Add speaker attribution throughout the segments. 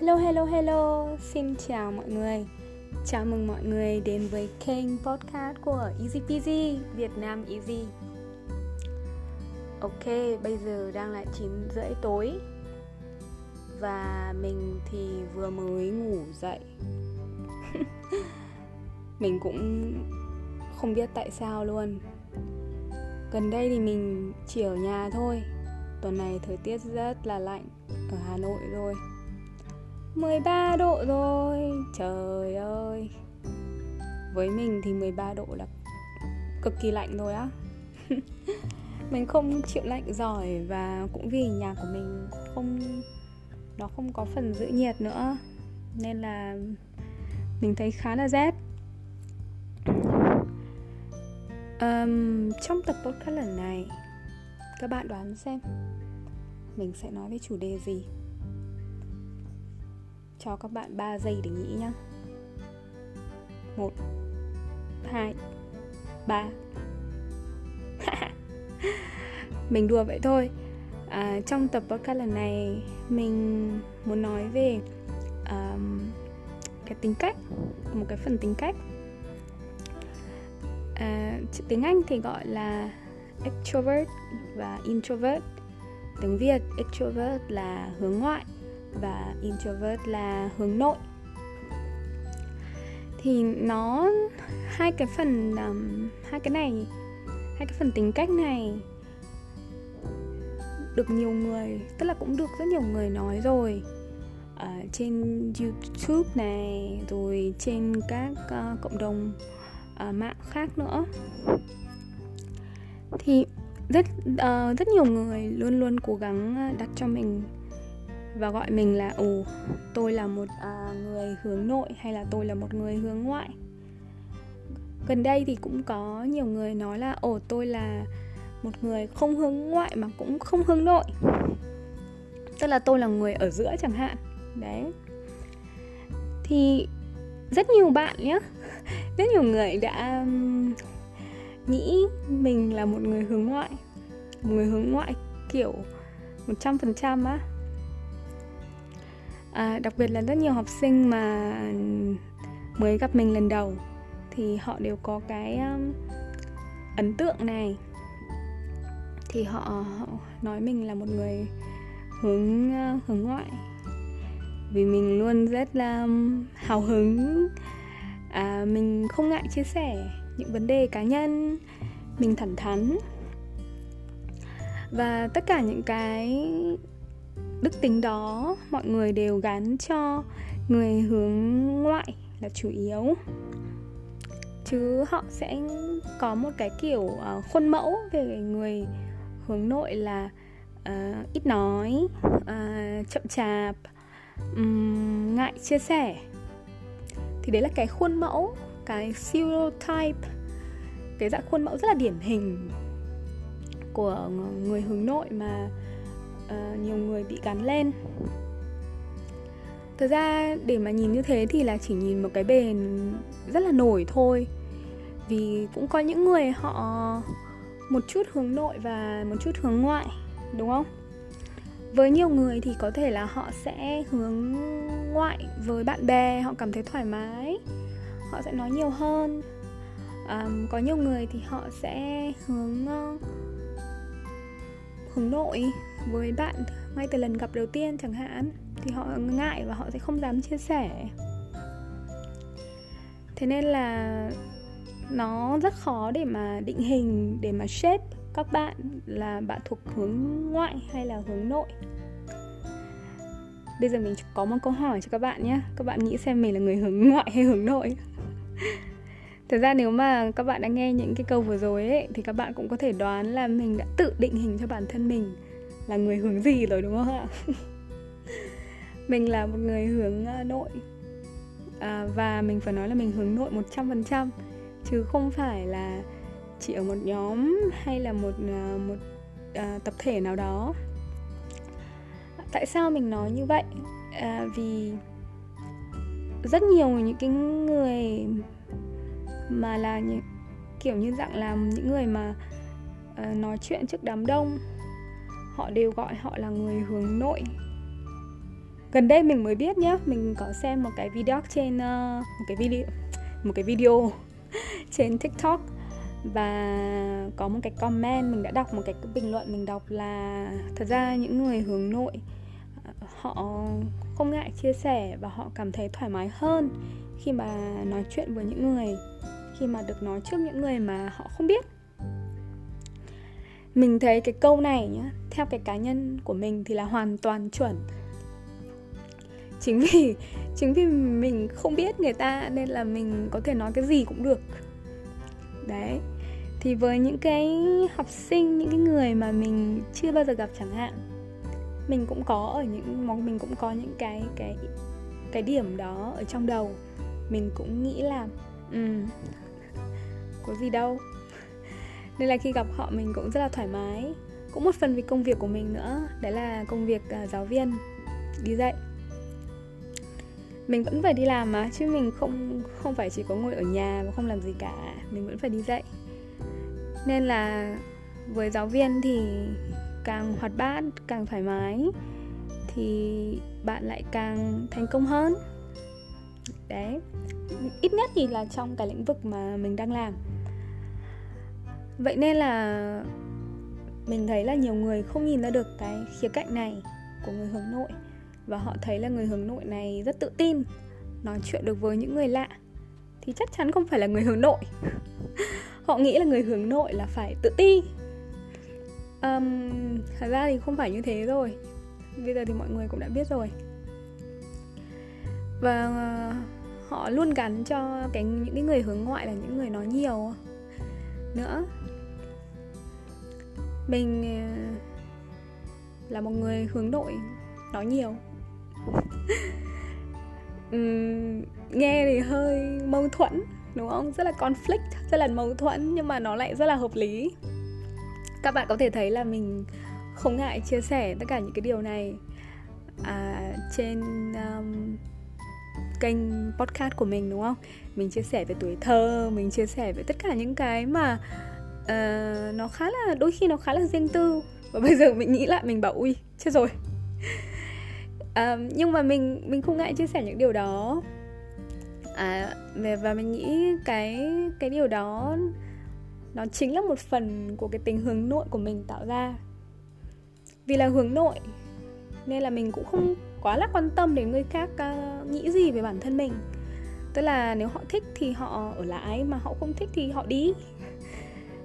Speaker 1: Hello hello hello, xin chào mọi người. Chào mừng mọi người đến với kênh podcast của Easy Peasy Việt Nam Easy. Ok, bây giờ đang là 9 rưỡi tối. Và mình thì vừa mới ngủ dậy. Mình cũng không biết tại sao luôn. Gần đây thì mình chỉ ở nhà thôi. Tuần này thời tiết rất là lạnh ở Hà Nội rồi 13 độ rồi. Trời ơi. Với mình thì 13 độ là cực kỳ lạnh rồi á. Mình không chịu lạnh giỏi Và cũng vì nhà của mình không Nó không có phần giữ nhiệt nữa. Nên là Mình thấy khá là rét. Um, Trong tập podcast lần này Các bạn đoán xem Mình sẽ nói về chủ đề gì? Cho các bạn 3 giây để nghĩ nhá. 1 2 3 Mình đùa vậy thôi. À, Trong tập podcast lần này Mình muốn nói về um, Cái tính cách Một cái phần tính cách. À, Tiếng Anh thì gọi là Extrovert và Introvert. Tiếng Việt Extrovert là hướng ngoại và introvert là hướng nội. Thì nó hai cái phần um, hai cái này hai cái phần tính cách này được nhiều người tức là cũng được rất nhiều người nói rồi. Ở trên youtube này rồi trên các uh, cộng đồng uh, mạng khác nữa. Thì rất uh, rất nhiều người luôn luôn cố gắng đặt cho mình và gọi mình là ồ tôi là một à, người hướng nội hay là tôi là một người hướng ngoại. Gần đây thì cũng có nhiều người nói là ồ tôi là một người không hướng ngoại mà cũng không hướng nội. Tức là tôi là người ở giữa chẳng hạn. Đấy. Thì rất nhiều bạn nhé rất nhiều người đã nghĩ mình là một người hướng ngoại một người hướng ngoại kiểu một trăm phần trăm á à, đặc biệt là rất nhiều học sinh mà mới gặp mình lần đầu thì họ đều có cái um, ấn tượng này. Thì họ, họ nói mình là một người hướng uh, hướng ngoại. Vì mình luôn rất là um, hào hứng. À, mình không ngại chia sẻ những vấn đề cá nhân mình thẳng thắn. Và tất cả những cái đức tính đó mọi người đều gắn cho người hướng ngoại là chủ yếu. Chứ họ sẽ có một cái kiểu uh, khuôn mẫu về người hướng nội là uh, ít nói uh, chậm chạp um, ngại chia sẻ. Thì đấy là cái khuôn mẫu cái stereotype cái dạng khuôn mẫu rất là điển hình của người hướng nội mà uh, nhiều người bị gắn lên. Thực ra để mà nhìn như thế thì là chỉ nhìn một cái bề rất là nổi thôi. Vì cũng có những người họ một chút hướng nội và một chút hướng ngoại đúng không? Với nhiều người thì có thể là họ sẽ hướng ngoại với bạn bè họ cảm thấy thoải mái họ sẽ nói nhiều hơn. Um, có nhiều người thì họ sẽ hướng uh, hướng nội với bạn ngay từ lần gặp đầu tiên chẳng hạn, thì họ ngại và họ sẽ không dám chia sẻ. Thế nên là nó rất khó để mà định hình, để mà shape các bạn là bạn thuộc hướng ngoại hay là hướng nội. Bây giờ mình có một câu hỏi cho các bạn nhé. Các bạn nghĩ xem mình là người hướng ngoại hay hướng nội? Thật ra nếu mà các bạn đã nghe những cái câu vừa rồi ấy, Thì các bạn cũng có thể đoán là mình đã tự định hình cho bản thân mình. Là người hướng gì rồi đúng không ạ? mình là một người hướng ờ, nội à, Và mình phải nói là mình hướng nội 100% Chứ không phải là chỉ ở một nhóm hay là một, ờ, một à, tập thể nào đó Tại sao mình nói như vậy? À, vì rất nhiều những cái người mà là những kiểu như dạng làm những người mà uh, nói chuyện trước đám đông họ đều gọi họ là người hướng nội. Gần đây mình mới biết nhá mình có xem một cái video trên uh, một cái video một cái video trên tiktok và có một cái comment mình đã đọc một cái bình luận mình đọc là thật ra những người hướng nội ờ, họ không ngại chia sẻ và họ cảm thấy thoải mái hơn khi mà nói chuyện với những người khi mà được nói trước những người mà họ không biết mình thấy cái câu này nhá theo cái cá nhân của mình thì là hoàn toàn chuẩn. Chính vì chính vì mình không biết người ta nên là mình có thể nói cái gì cũng được. Đấy thì với những cái học sinh những cái người mà mình chưa bao giờ gặp chẳng hạn mình cũng có ở những mình cũng có những cái cái cái điểm đó ở trong đầu. Mình cũng nghĩ là um, có gì đâu nên là khi gặp họ mình cũng rất là thoải mái. Cũng một phần vì công việc của mình nữa đấy là công việc uh, giáo viên đi dạy. Mình vẫn phải đi làm mà chứ mình không không phải chỉ có ngồi ở nhà mà không làm gì cả. Mình vẫn phải đi dạy. Nên là với giáo viên thì càng hoạt bát càng thoải mái thì bạn lại càng thành công hơn. Đấy. Ít nhất thì là trong cái lĩnh vực mà mình đang làm vậy nên là mình thấy là nhiều người không nhìn ra được cái khía cạnh này của người hướng nội. Và họ thấy là người hướng nội này rất tự tin nói chuyện được với những người lạ. Thì chắc chắn không phải là người hướng nội. Họ nghĩ là người hướng nội là phải tự ti. Um, thật ra thì không phải như thế rồi. Bây giờ thì mọi người cũng đã biết rồi. Và uh, họ luôn gắn cho cái những cái người hướng ngoại là những người nói nhiều. Nữa mình ờ, là một người hướng nội nói nhiều. Uhm, nghe thì hơi mâu thuẫn đúng không? Rất là conflict rất là mâu thuẫn nhưng mà nó lại rất là hợp lý. Các bạn có thể thấy là mình không ngại chia sẻ tất cả những cái điều này à, trên um, kênh podcast của mình đúng không? Mình chia sẻ về tuổi thơ mình chia sẻ về tất cả những cái mà uh, nó khá là đôi khi nó khá là riêng tư. Và bây giờ mình nghĩ lại mình bảo ui chết rồi. Um, nhưng mà mình mình không ngại chia sẻ những điều đó. À, và mình nghĩ cái cái điều đó nó chính là một phần của cái tình hướng nội của mình tạo ra. Vì là hướng nội nên là mình cũng không quá là quan tâm đến người khác uh, nghĩ gì về bản thân mình. Tức là nếu họ thích thì họ ở lại mà họ không thích thì họ đi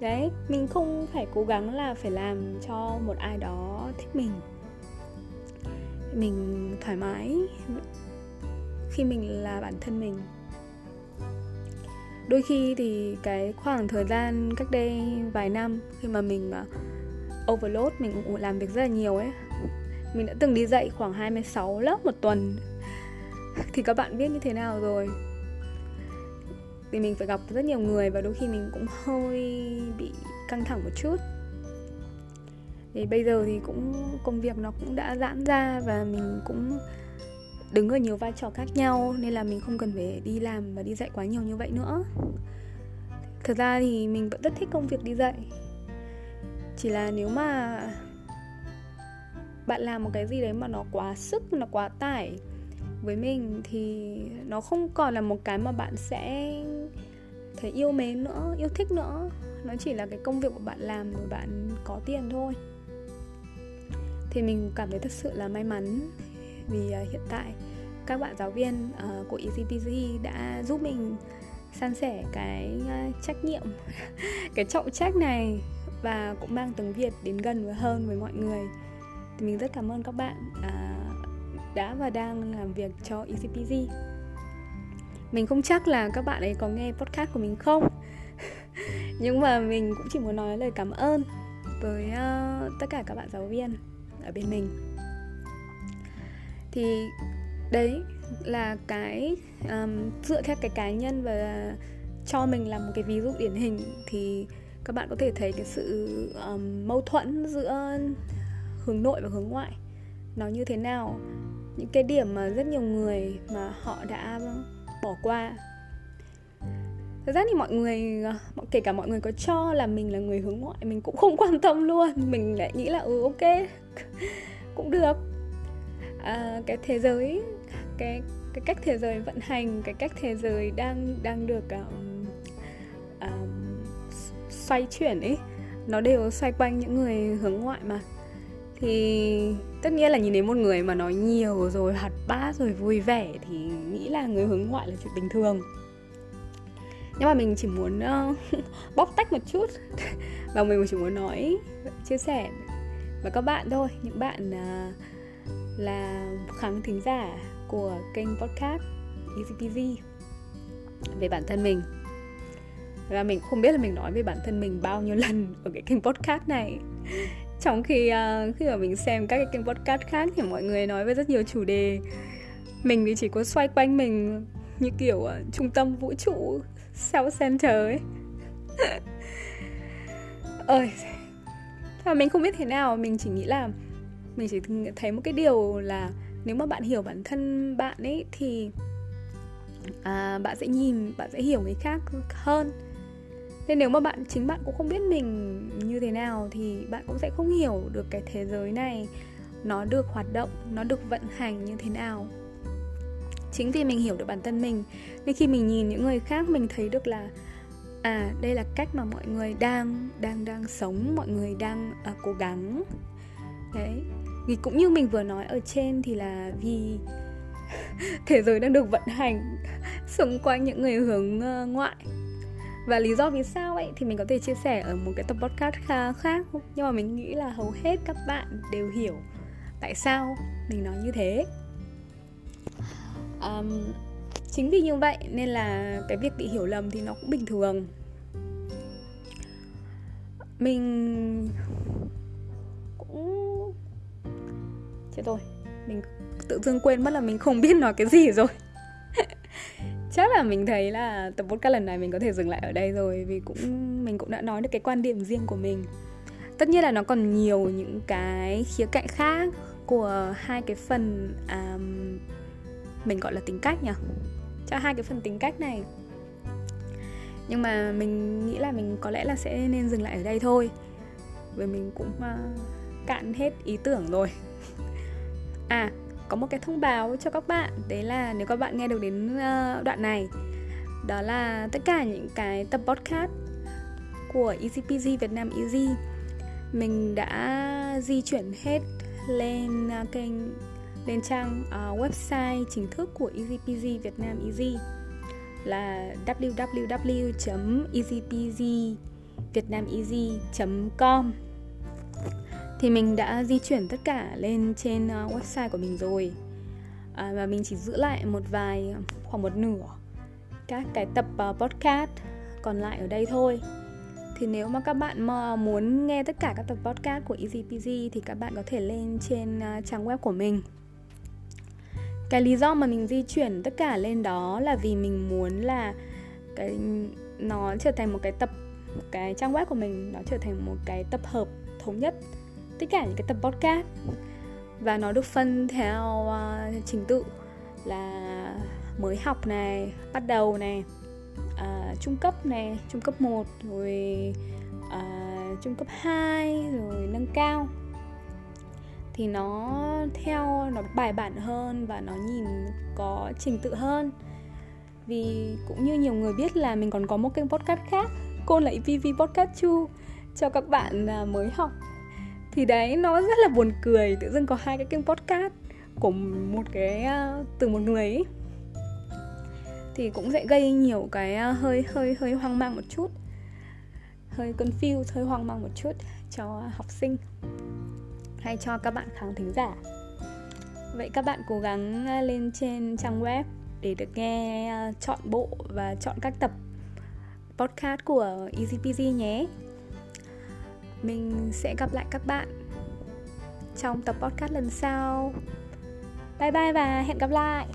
Speaker 1: đấy, mình không phải cố gắng là phải làm cho một ai đó thích mình. Mình thoải mái khi mình là bản thân mình. Đôi khi thì cái khoảng thời gian cách đây vài năm khi mà mình à, overload, mình cũng làm việc rất là nhiều ấy, mình đã từng đi dạy khoảng 26 lớp một tuần. Thì các bạn biết như thế nào rồi? Thì mình phải gặp rất nhiều người và đôi khi mình cũng hơi bị căng thẳng một chút. Thì bây giờ thì cũng, công việc nó cũng đã giãn ra và mình cũng đứng ở nhiều vai trò khác nhau, nên là mình không cần phải đi làm và đi dạy quá nhiều như vậy nữa. Thật ra thì mình vẫn rất thích công việc đi dạy. Chỉ là nếu mà bạn làm một cái gì đấy mà nó quá sức, nó quá tải với mình thì nó không còn là một cái mà bạn sẽ thấy yêu mến nữa yêu thích nữa. Nó chỉ là cái công việc của bạn làm rồi bạn có tiền thôi. Thì mình cảm thấy thật sự là may mắn vì à, hiện tại các bạn giáo viên à, của EasyPG đã giúp mình san sẻ cái à, trách nhiệm cái trọng trách này và cũng mang tiếng Việt đến gần và hơn với mọi người. Thì mình rất cảm ơn các bạn à, đã và đang làm việc cho ECPG mình không chắc là các bạn ấy có nghe podcast của mình không. Nhưng mà mình cũng chỉ muốn nói lời cảm ơn với uh, tất cả các bạn giáo viên ở bên mình. Thì đấy là cái um, dựa theo cái cá nhân và cho mình làm một cái ví dụ điển hình thì các bạn có thể thấy cái sự um, mâu thuẫn giữa hướng nội và hướng ngoại nó như thế nào những cái điểm mà rất nhiều người mà họ đã bỏ qua. Thật ra thì mọi người kể cả mọi người có cho là mình là người hướng ngoại mình cũng không quan tâm luôn. Mình lại nghĩ là ừ ok cũng được. À, cái thế giới cái cái cách thế giới vận hành cái cách thế giới đang đang được um, um, xoay chuyển ấy nó đều xoay quanh những người hướng ngoại mà thì tất nhiên là nhìn thấy một người mà nói nhiều rồi hoạt bát rồi vui vẻ thì nghĩ là người hướng ngoại là chuyện bình thường. Nhưng mà mình chỉ muốn uh, bóc tách một chút. Và mình chỉ muốn nói chia sẻ với các bạn thôi. Những bạn uh, là khán thính giả của kênh podcast Easy về bản thân mình. Và mình không biết là mình nói về bản thân mình bao nhiêu lần ở cái kênh podcast này trong khi uh, khi mà mình xem các cái kênh podcast khác thì mọi người nói về rất nhiều chủ đề. Mình thì chỉ có xoay quanh mình như kiểu uh, trung tâm vũ trụ self center ấy. Ơi và mình không biết thế nào mình chỉ nghĩ là mình chỉ thấy một cái điều là nếu mà bạn hiểu bản thân bạn ấy thì à, bạn sẽ nhìn bạn sẽ hiểu người khác hơn nên nếu mà bạn chính bạn cũng không biết mình như thế nào thì bạn cũng sẽ không hiểu được cái thế giới này nó được hoạt động nó được vận hành như thế nào. Chính vì mình hiểu được bản thân mình nên khi mình nhìn những người khác mình thấy được là à đây là cách mà mọi người đang đang đang sống mọi người đang à, cố gắng. Đấy. Vì cũng như mình vừa nói ở trên thì là vì thế giới đang được vận hành xung quanh những người hướng ờ, ngoại và lý do vì sao vậy thì mình có thể chia sẻ ở một cái tập podcast khác. Nhưng mà mình nghĩ là hầu hết các bạn đều hiểu tại sao mình nói như thế. Um, chính vì như vậy nên là cái việc bị hiểu lầm thì nó cũng bình thường. Mình cũng chết rồi. Mình tự dưng quên mất là mình không biết nói cái gì rồi chắc là mình thấy là tập podcast lần này mình có thể dừng lại ở đây rồi vì cũng mình cũng đã nói được cái quan điểm riêng của mình. Tất nhiên là nó còn nhiều những cái khía cạnh khác của hai cái phần um, mình gọi là tính cách nhỉ? Cho hai cái phần tính cách này. Nhưng mà mình nghĩ là mình có lẽ là sẽ nên dừng lại ở đây thôi. Vì mình cũng uh, cạn hết ý tưởng rồi. À có một cái thông báo cho các bạn đấy là nếu các bạn nghe được đến ờ, đoạn này đó là tất cả những cái tập podcast của EasyPG Việt Nam Easy mình đã di chuyển hết lên ờ, kênh lên trang uh, website chính thức của EasyPG Việt Nam Easy là www.easypeasyvietnameasy.com thì mình đã di chuyển tất cả lên trên uh, website của mình rồi. À, và mình chỉ giữ lại một vài khoảng một nửa các cái tập uh, podcast còn lại ở đây thôi. Thì nếu mà các bạn mà muốn nghe tất cả các tập podcast của EasyPG thì các bạn có thể lên trên uh, trang web của mình. Cái lý do mà mình di chuyển tất cả lên đó là vì mình muốn là cái nó trở thành một cái tập một cái trang web của mình nó trở thành một cái tập hợp thống nhất tất cả những cái tập podcast. Và nó được phân theo uh, trình tự là mới học này bắt đầu này uh, trung cấp này trung cấp 1 rồi uh, trung cấp 2 rồi nâng cao. Thì nó theo nó bài bản hơn và nó nhìn có trình tự hơn. Vì cũng như nhiều người biết là mình còn có một kênh podcast khác cô là EPV Podcast Chu cho các bạn mới học thì đấy, nó rất là buồn cười. Tự dưng có hai cái kênh podcast của một cái ờ, từ một người ấy. Thì cũng sẽ gây nhiều cái ờ, hơi hơi hơi hoang mang một chút. Hơi confused, hơi hoang mang một chút cho học sinh hay cho các bạn khán thính giả. Vậy các bạn cố gắng ờ, lên trên trang web để được nghe chọn bộ và chọn các tập podcast của Easy Peasy nhé mình sẽ gặp lại các bạn trong tập podcast lần sau. Bye bye và hẹn gặp lại!